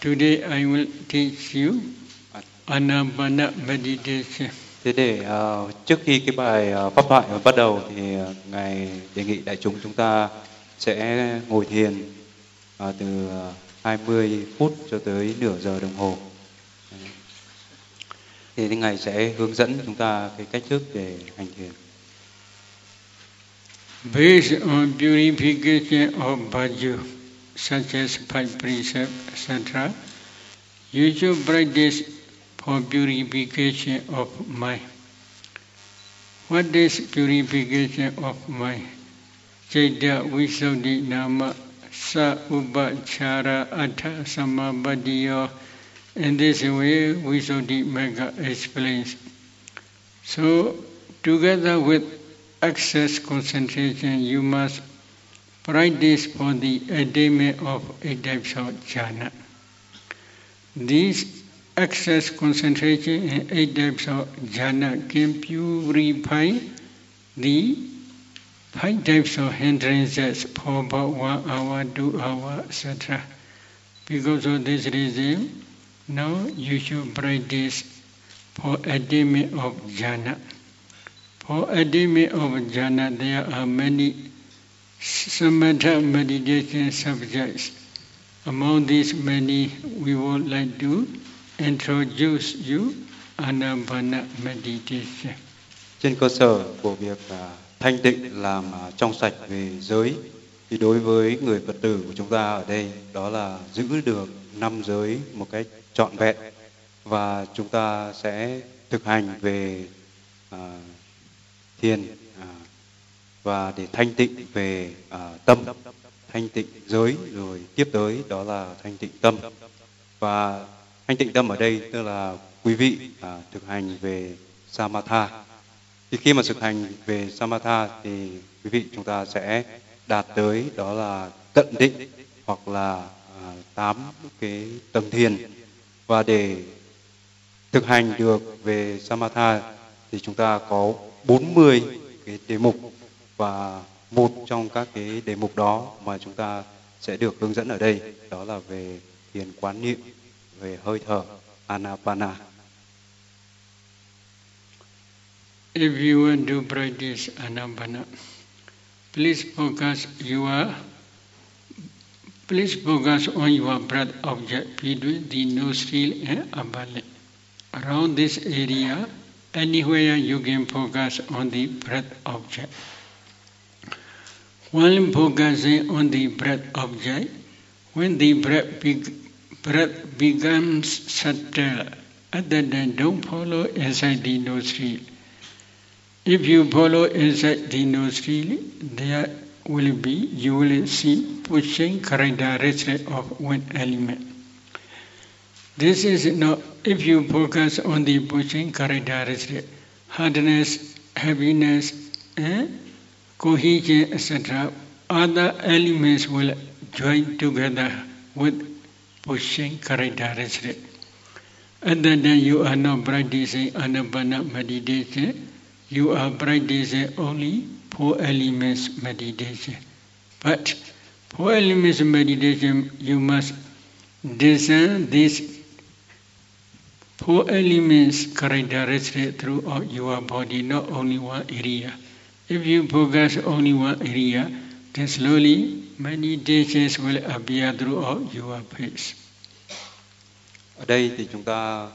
Today I will teach you Anapana meditation. Thế để uh, trước khi cái bài uh, pháp thoại bắt đầu thì uh, ngài đề nghị đại chúng chúng ta sẽ ngồi thiền uh, từ uh, 20 phút cho tới nửa giờ đồng hồ. Thì ngài sẽ hướng dẫn chúng ta cái cách thức để hành thiền. Based on purification of bhaju, such as five precepts, etc., should practice for purification of mind. What is purification of mind? Chaita Visuddhi Nama Sa Upachara Atha Samabadiyo. In this way, Visuddhi Mega explains. So, together with excess concentration, you must practice for the attainment of eight types of jhana. This excess concentration in eight types of jhana can purify the five types of hindrances for about one hour, two hour, etc. Because of this reason, now you should practice for attainment of jhana. For attainment of jhana, there are many samatha meditation subjects. Among these many, we would like to introduce you Anapana meditation. Trên cơ sở của việc uh, thanh tịnh làm uh, trong sạch về giới thì đối với người Phật tử của chúng ta ở đây đó là giữ được năm giới một cách trọn vẹn và chúng ta sẽ thực hành về uh, thiền uh, và để thanh tịnh về uh, tâm thanh tịnh giới rồi tiếp tới đó là thanh tịnh tâm. Và thanh tịnh tâm ở đây tức là quý vị à, thực hành về samatha. Thì khi mà thực hành về samatha thì quý vị chúng ta sẽ đạt tới đó là tận định hoặc là à, tám cái tầng thiền. Và để thực hành được về samatha thì chúng ta có 40 cái đề mục và một trong các cái đề mục đó mà chúng ta sẽ được hướng dẫn ở đây đó là về thiền quán niệm về hơi thở anapana. If you want to practice anapana, please focus your please focus on your breath object between the nostril and upper lip. Around this area, anywhere you can focus on the breath object. While focusing on the breath object, when the breath, be, breath becomes subtle, other than don't follow inside the nostril. If you follow inside the nostril, there will be, you will see pushing characteristic of one element. This is not, if you focus on the pushing characteristic, hardness, heaviness, eh? Cohesion, etc., other elements will join together with pushing characteristic. Other than you are not practicing anapana meditation, you are practicing only four elements meditation. But four elements meditation, you must discern these four elements characteristic throughout your body, not only one area. If you focus only one area, then slowly meditations will appear throughout your face. Ở đây thì chúng ta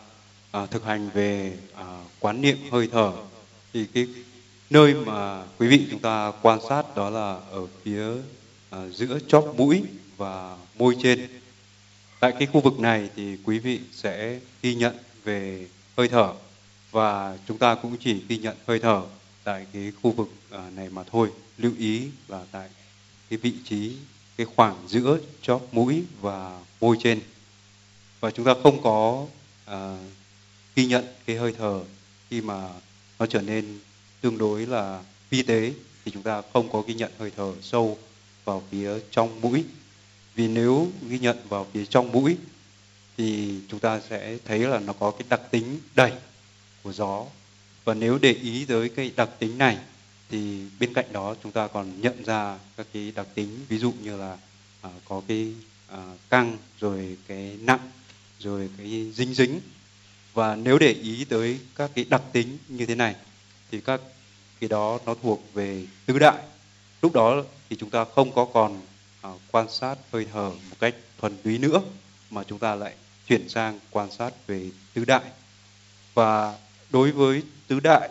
à, thực hành về à, quán niệm hơi thở thì cái nơi mà quý vị chúng ta quan sát đó là ở phía à, giữa chóp mũi và môi trên. Tại cái khu vực này thì quý vị sẽ ghi nhận về hơi thở và chúng ta cũng chỉ ghi nhận hơi thở tại cái khu vực ờ, này mà thôi. Lưu ý là tại cái vị trí cái khoảng giữa chóp mũi và môi trên và chúng ta không có à, ghi nhận cái hơi thở khi mà nó trở nên tương đối là vi tế thì chúng ta không có ghi nhận hơi thở sâu vào phía trong mũi vì nếu ghi nhận vào phía trong mũi thì chúng ta sẽ thấy là nó có cái đặc tính đẩy của gió và nếu để ý tới cái đặc tính này thì bên cạnh đó chúng ta còn nhận ra các cái đặc tính ví dụ như là à, có cái à, căng rồi cái nặng rồi cái dính dính. Và nếu để ý tới các cái đặc tính như thế này thì các cái đó nó thuộc về tứ đại. Lúc đó thì chúng ta không có còn à, quan sát hơi thở một cách thuần túy nữa mà chúng ta lại chuyển sang quan sát về tứ đại. Và đối với tứ đại.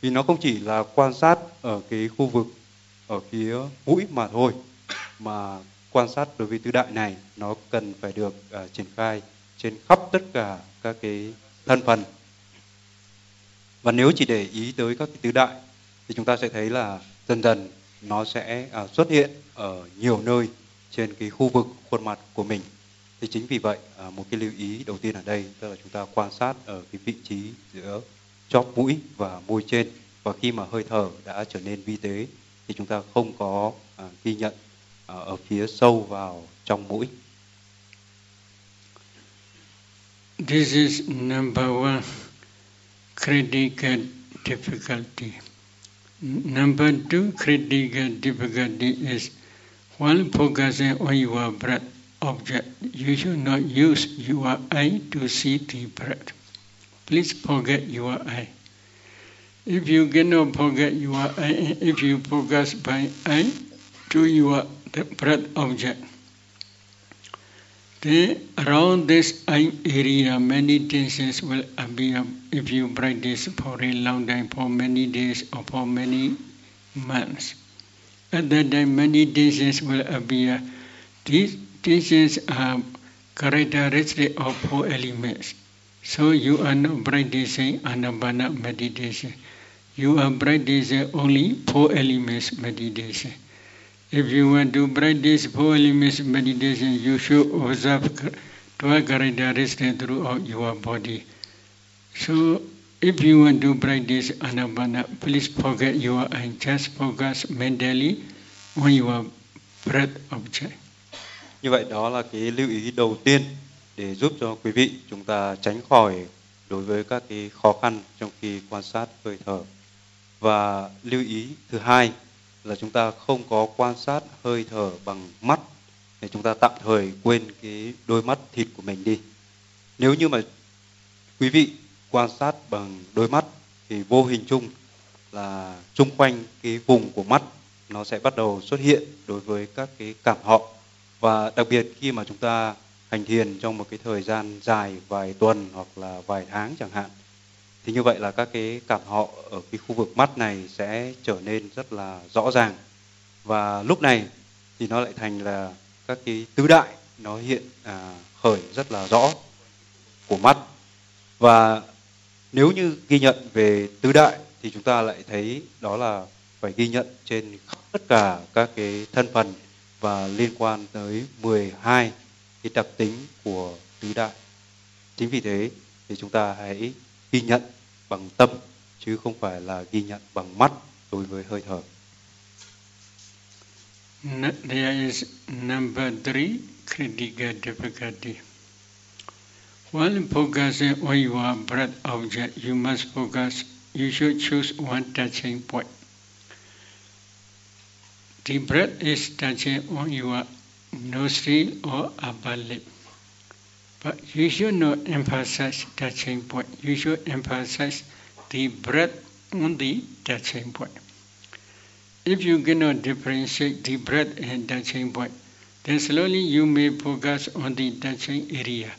Vì nó không chỉ là quan sát ở cái khu vực ở phía mũi mà thôi mà quan sát đối với tứ đại này nó cần phải được uh, triển khai trên khắp tất cả các cái thân phần. Và nếu chỉ để ý tới các cái tứ đại thì chúng ta sẽ thấy là dần dần nó sẽ uh, xuất hiện ở nhiều nơi trên cái khu vực khuôn mặt của mình thì chính vì vậy à, một cái lưu ý đầu tiên ở đây tức là chúng ta quan sát ở cái vị trí giữa chóp mũi và môi trên và khi mà hơi thở đã trở nên vi tế thì chúng ta không có à, ghi nhận à, ở phía sâu vào trong mũi. This is number one critical difficulty. Number two critical difficulty is while focusing on your breath object, you should not use your eye to see the breath. Please forget your eye. If you cannot forget your eye, if you focus by eye to your the breath object, then around this eye area many tensions will appear if you practice for a long time, for many days or for many months. At that time many tensions will appear. These tensions are characteristic of four elements. So you are not practicing anapana meditation. You are practicing only four elements meditation. If you want to practice four elements meditation, you should observe twelve characteristics throughout your body. So if you want to practice anapana, please forget your and just focus mentally on your breath object. Như vậy đó là cái lưu ý đầu tiên để giúp cho quý vị chúng ta tránh khỏi đối với các cái khó khăn trong khi quan sát hơi thở. Và lưu ý thứ hai là chúng ta không có quan sát hơi thở bằng mắt, để chúng ta tạm thời quên cái đôi mắt thịt của mình đi. Nếu như mà quý vị quan sát bằng đôi mắt thì vô hình chung là xung quanh cái vùng của mắt nó sẽ bắt đầu xuất hiện đối với các cái cảm họ và đặc biệt khi mà chúng ta hành thiền trong một cái thời gian dài vài tuần hoặc là vài tháng chẳng hạn thì như vậy là các cái cảm họ ở cái khu vực mắt này sẽ trở nên rất là rõ ràng. Và lúc này thì nó lại thành là các cái tứ đại nó hiện à, khởi rất là rõ của mắt. Và nếu như ghi nhận về tứ đại thì chúng ta lại thấy đó là phải ghi nhận trên tất cả các cái thân phần và liên quan tới 12 cái đặc tính của tứ đại. Chính vì thế thì chúng ta hãy ghi nhận bằng tâm chứ không phải là ghi nhận bằng mắt đối với hơi thở. There is number three critical difficulty. While focusing on your breath object, you must focus, you should choose one touching point. The breath is touching on your nostril or upper lip. But you should not emphasize touching point. You should emphasize the breath on the touching point. If you cannot differentiate the breath and touching point, then slowly you may focus on the touching area.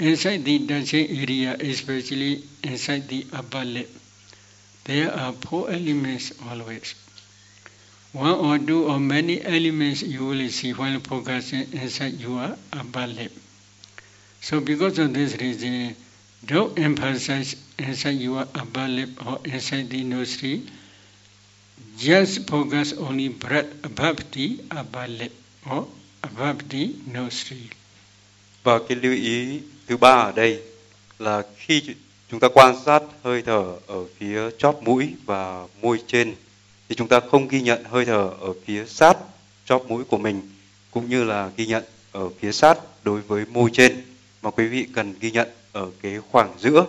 Inside the touching area, especially inside the upper lip, there are four elements always one or two or many elements you will see while focusing inside your upper lip. So because of this reason, don't emphasize inside your upper lip or inside the nostril. Just focus only breath above the upper lip or above the nostril. Và cái lưu ý thứ ba ở đây là khi chúng ta quan sát hơi thở ở phía chóp mũi và môi trên thì chúng ta không ghi nhận hơi thở ở phía sát chóp mũi của mình cũng như là ghi nhận ở phía sát đối với môi trên mà quý vị cần ghi nhận ở cái khoảng giữa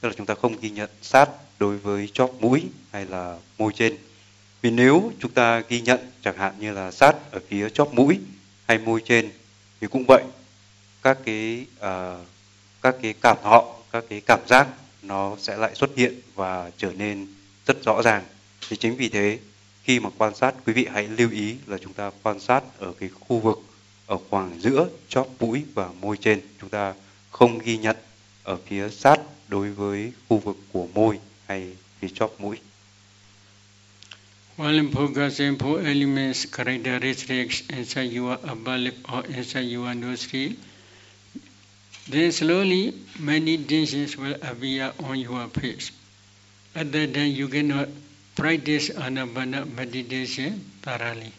tức là chúng ta không ghi nhận sát đối với chóp mũi hay là môi trên. Vì nếu chúng ta ghi nhận chẳng hạn như là sát ở phía chóp mũi hay môi trên thì cũng vậy các cái uh, các cái cảm họ các cái cảm giác nó sẽ lại xuất hiện và trở nên rất rõ ràng thì chính vì thế khi mà quan sát quý vị hãy lưu ý là chúng ta quan sát ở cái khu vực ở khoảng giữa chóp mũi và môi trên. Chúng ta không ghi nhận ở phía sát đối với khu vực của môi hay phía chóp mũi. While focusing for elements characteristics inside your upper lip or inside your nostril, then slowly many tensions will appear on your face. Other than you cannot practice anapana meditation thoroughly.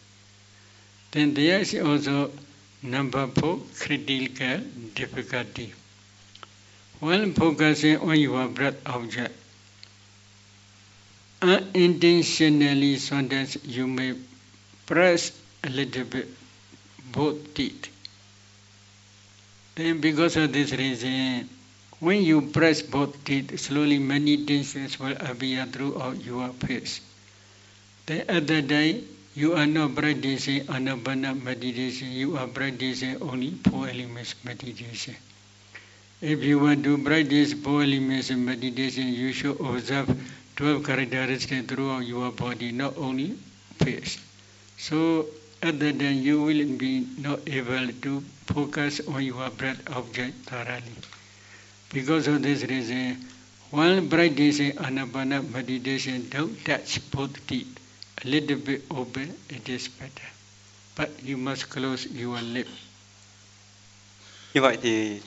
Then there is also number four critical difficulty. While focusing on your breath object, unintentionally sometimes you may press a little bit both teeth. Then because of this reason, when you press both teeth, slowly many tensions will appear throughout your face. The other day, you are not practicing anapana meditation, you are practicing only four elements meditation. If you want to practice four elements meditation, you should observe 12 characteristics throughout your body, not only face. So that time you will be not able to focus on your breath object thoroughly. Because of this reason, while practicing anapana meditation, don't touch both teeth. A little bit open, it is better. But you must close your lip. Như vậy thì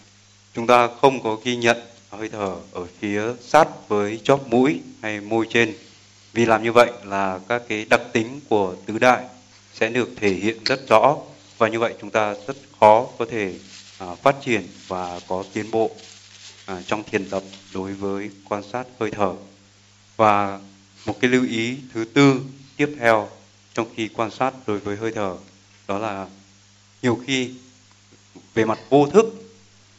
chúng ta không có ghi nhận hơi thở ở phía sát với chóp mũi hay môi trên vì làm như vậy là các cái đặc tính của tứ đại sẽ được thể hiện rất rõ và như vậy chúng ta rất khó có thể à, phát triển và có tiến bộ à, trong thiền tập đối với quan sát hơi thở. Và một cái lưu ý thứ tư tiếp theo trong khi quan sát đối với hơi thở đó là nhiều khi về mặt vô thức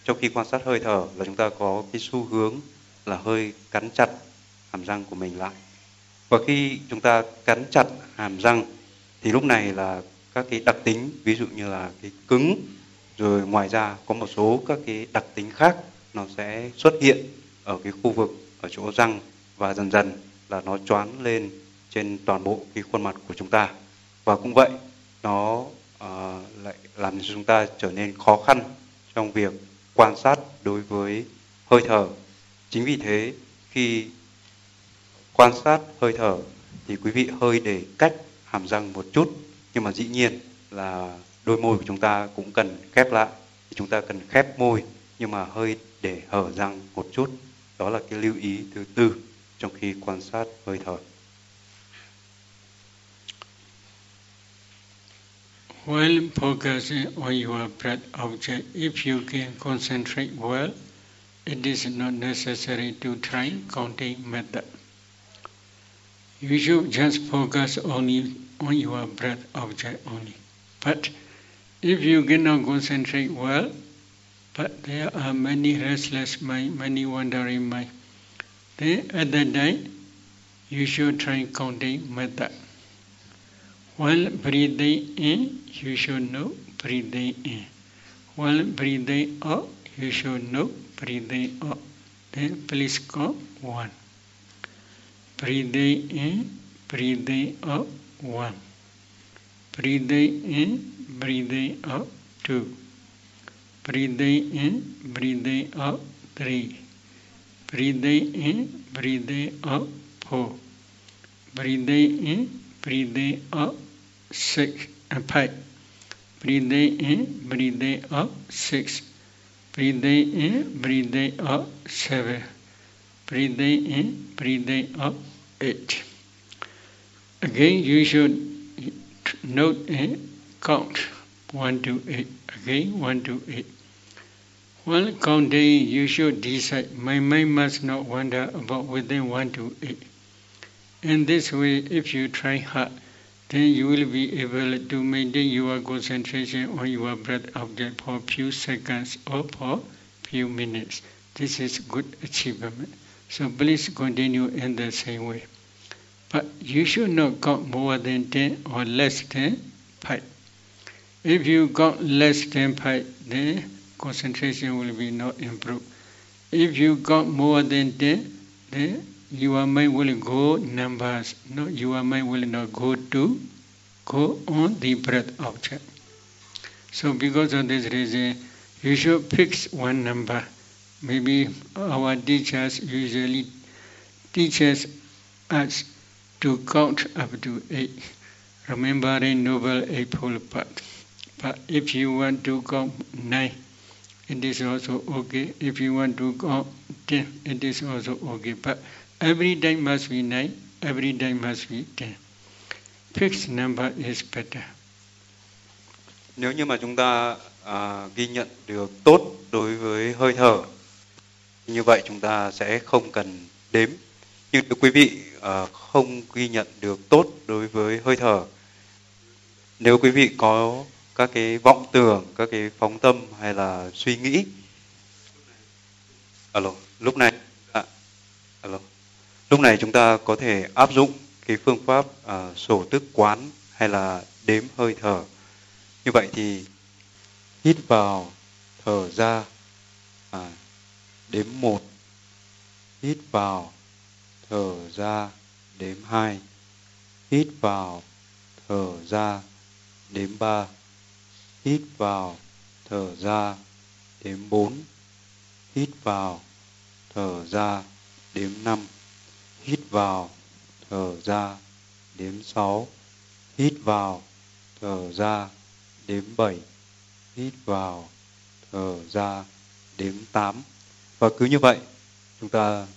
trong khi quan sát hơi thở là chúng ta có cái xu hướng là hơi cắn chặt hàm răng của mình lại. Và khi chúng ta cắn chặt hàm răng thì lúc này là các cái đặc tính ví dụ như là cái cứng rồi ngoài ra có một số các cái đặc tính khác nó sẽ xuất hiện ở cái khu vực ở chỗ răng và dần dần là nó choán lên trên toàn bộ cái khuôn mặt của chúng ta và cũng vậy nó uh, lại làm cho chúng ta trở nên khó khăn trong việc quan sát đối với hơi thở. Chính vì thế khi quan sát hơi thở thì quý vị hơi để cách hàm răng một chút nhưng mà dĩ nhiên là đôi môi của chúng ta cũng cần khép lại chúng ta cần khép môi nhưng mà hơi để hở răng một chút đó là cái lưu ý thứ tư trong khi quan sát hơi thở While focusing on your breath object, if you can concentrate well, it is not necessary to try counting method. You should just focus only on your breath object only. But if you cannot concentrate well, but there are many restless mind, many wandering mind, then at that time you should try counting method. While breathing in, you should know breathing in. While breathing out, you should know breathing out. Then please go one. Breathing in, breathing out, one. Breathing in, breathing out, two. Breathing in, breathing out, three. Breathing in, breathing out, four. Breathing in, breathing out, six and five. Breathing in, breathing out, six. Breathing in, breathing out, seven. Breathing in, breathing out, eight. Again, you should note and count one to eight. Again, one to eight. While counting, you should decide my mind must not wander about within one to eight. In this way, if you try hard, then you will be able to maintain your concentration on your breath object for a few seconds or for few minutes. This is good achievement. So please continue in the same way. But you should not count more than 10 or less than 5. If you got less than 5, then concentration will be not improved. If you got more than 10, then your mind will go numbers. No, your mind will not go to go on the breath object. So because of this reason, you should fix one number. Maybe our teachers usually teaches us to count up to eight, remembering Noble Eightfold Path. But if you want to count nine, it is also okay. If you want to go ten, it is also okay. But every time must be nine, every time must be ten. Fixed number is better. Nếu như mà chúng ta à, ghi nhận được tốt đối với hơi thở, như vậy chúng ta sẽ không cần đếm. Nhưng nếu quý vị à, không ghi nhận được tốt đối với hơi thở, nếu quý vị có các cái vọng tưởng, các cái phóng tâm hay là suy nghĩ, alo, lúc này, à, alo, lúc này chúng ta có thể áp dụng cái phương pháp à, sổ tức quán hay là đếm hơi thở. Như vậy thì hít vào thở ra à, đếm một. Hít vào thở ra đếm hai. Hít vào thở ra đếm ba hít vào thở ra đếm 4. hít vào thở ra đếm 5. hít vào thở ra đếm 6. hít vào thở ra đếm 7, hít vào, thở ra, đếm 8. Và cứ như vậy, chúng ta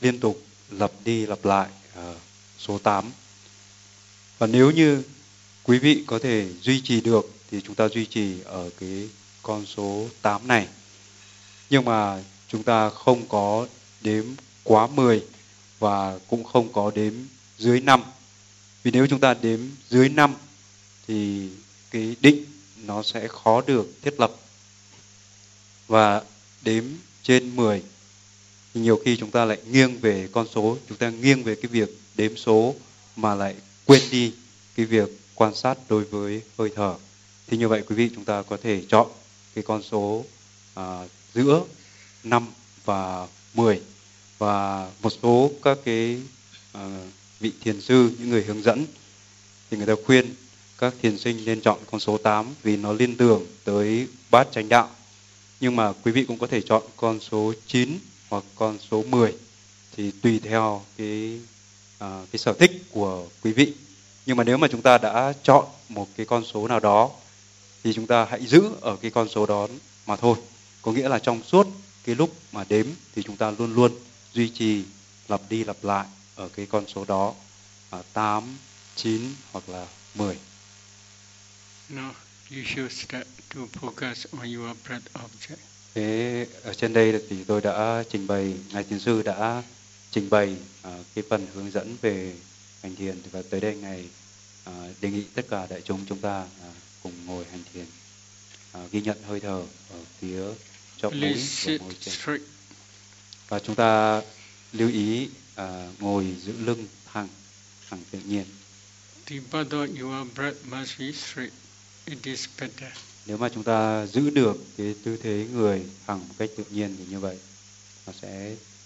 liên tục lặp đi lặp lại uh, số 8. Và nếu như quý vị có thể duy trì được thì chúng ta duy trì ở cái con số 8 này. Nhưng mà chúng ta không có đếm quá 10 và cũng không có đếm dưới 5. Vì nếu chúng ta đếm dưới 5 thì cái định nó sẽ khó được thiết lập và đếm trên 10 thì nhiều khi chúng ta lại nghiêng về con số chúng ta nghiêng về cái việc đếm số mà lại quên đi cái việc quan sát đối với hơi thở thì như vậy quý vị chúng ta có thể chọn cái con số à, giữa 5 và 10 và một số các cái à, vị thiền sư những người hướng dẫn thì người ta khuyên các thiền sinh nên chọn con số 8 vì nó liên tưởng tới bát chánh đạo. Nhưng mà quý vị cũng có thể chọn con số 9 hoặc con số 10 thì tùy theo cái à, cái sở thích của quý vị. Nhưng mà nếu mà chúng ta đã chọn một cái con số nào đó thì chúng ta hãy giữ ở cái con số đó mà thôi. Có nghĩa là trong suốt cái lúc mà đếm thì chúng ta luôn luôn duy trì lặp đi lặp lại ở cái con số đó à, 8, 9 hoặc là 10. No, you should start to focus on your breath object. Thế ở trên đây thì tôi đã trình bày, ngài thiền sư đã trình bày uh, cái phần hướng dẫn về hành thiền và tới đây ngài uh, đề nghị tất cả đại chúng chúng ta uh, cùng ngồi hành thiền, uh, ghi nhận hơi thở ở phía chóp mũi và môi trên. Và chúng ta lưu ý uh, ngồi giữ lưng thẳng, thẳng tự nhiên. The body of your breath must be straight it is better. Nếu mà chúng ta giữ được cái tư thế người thẳng một cách tự nhiên thì như vậy nó sẽ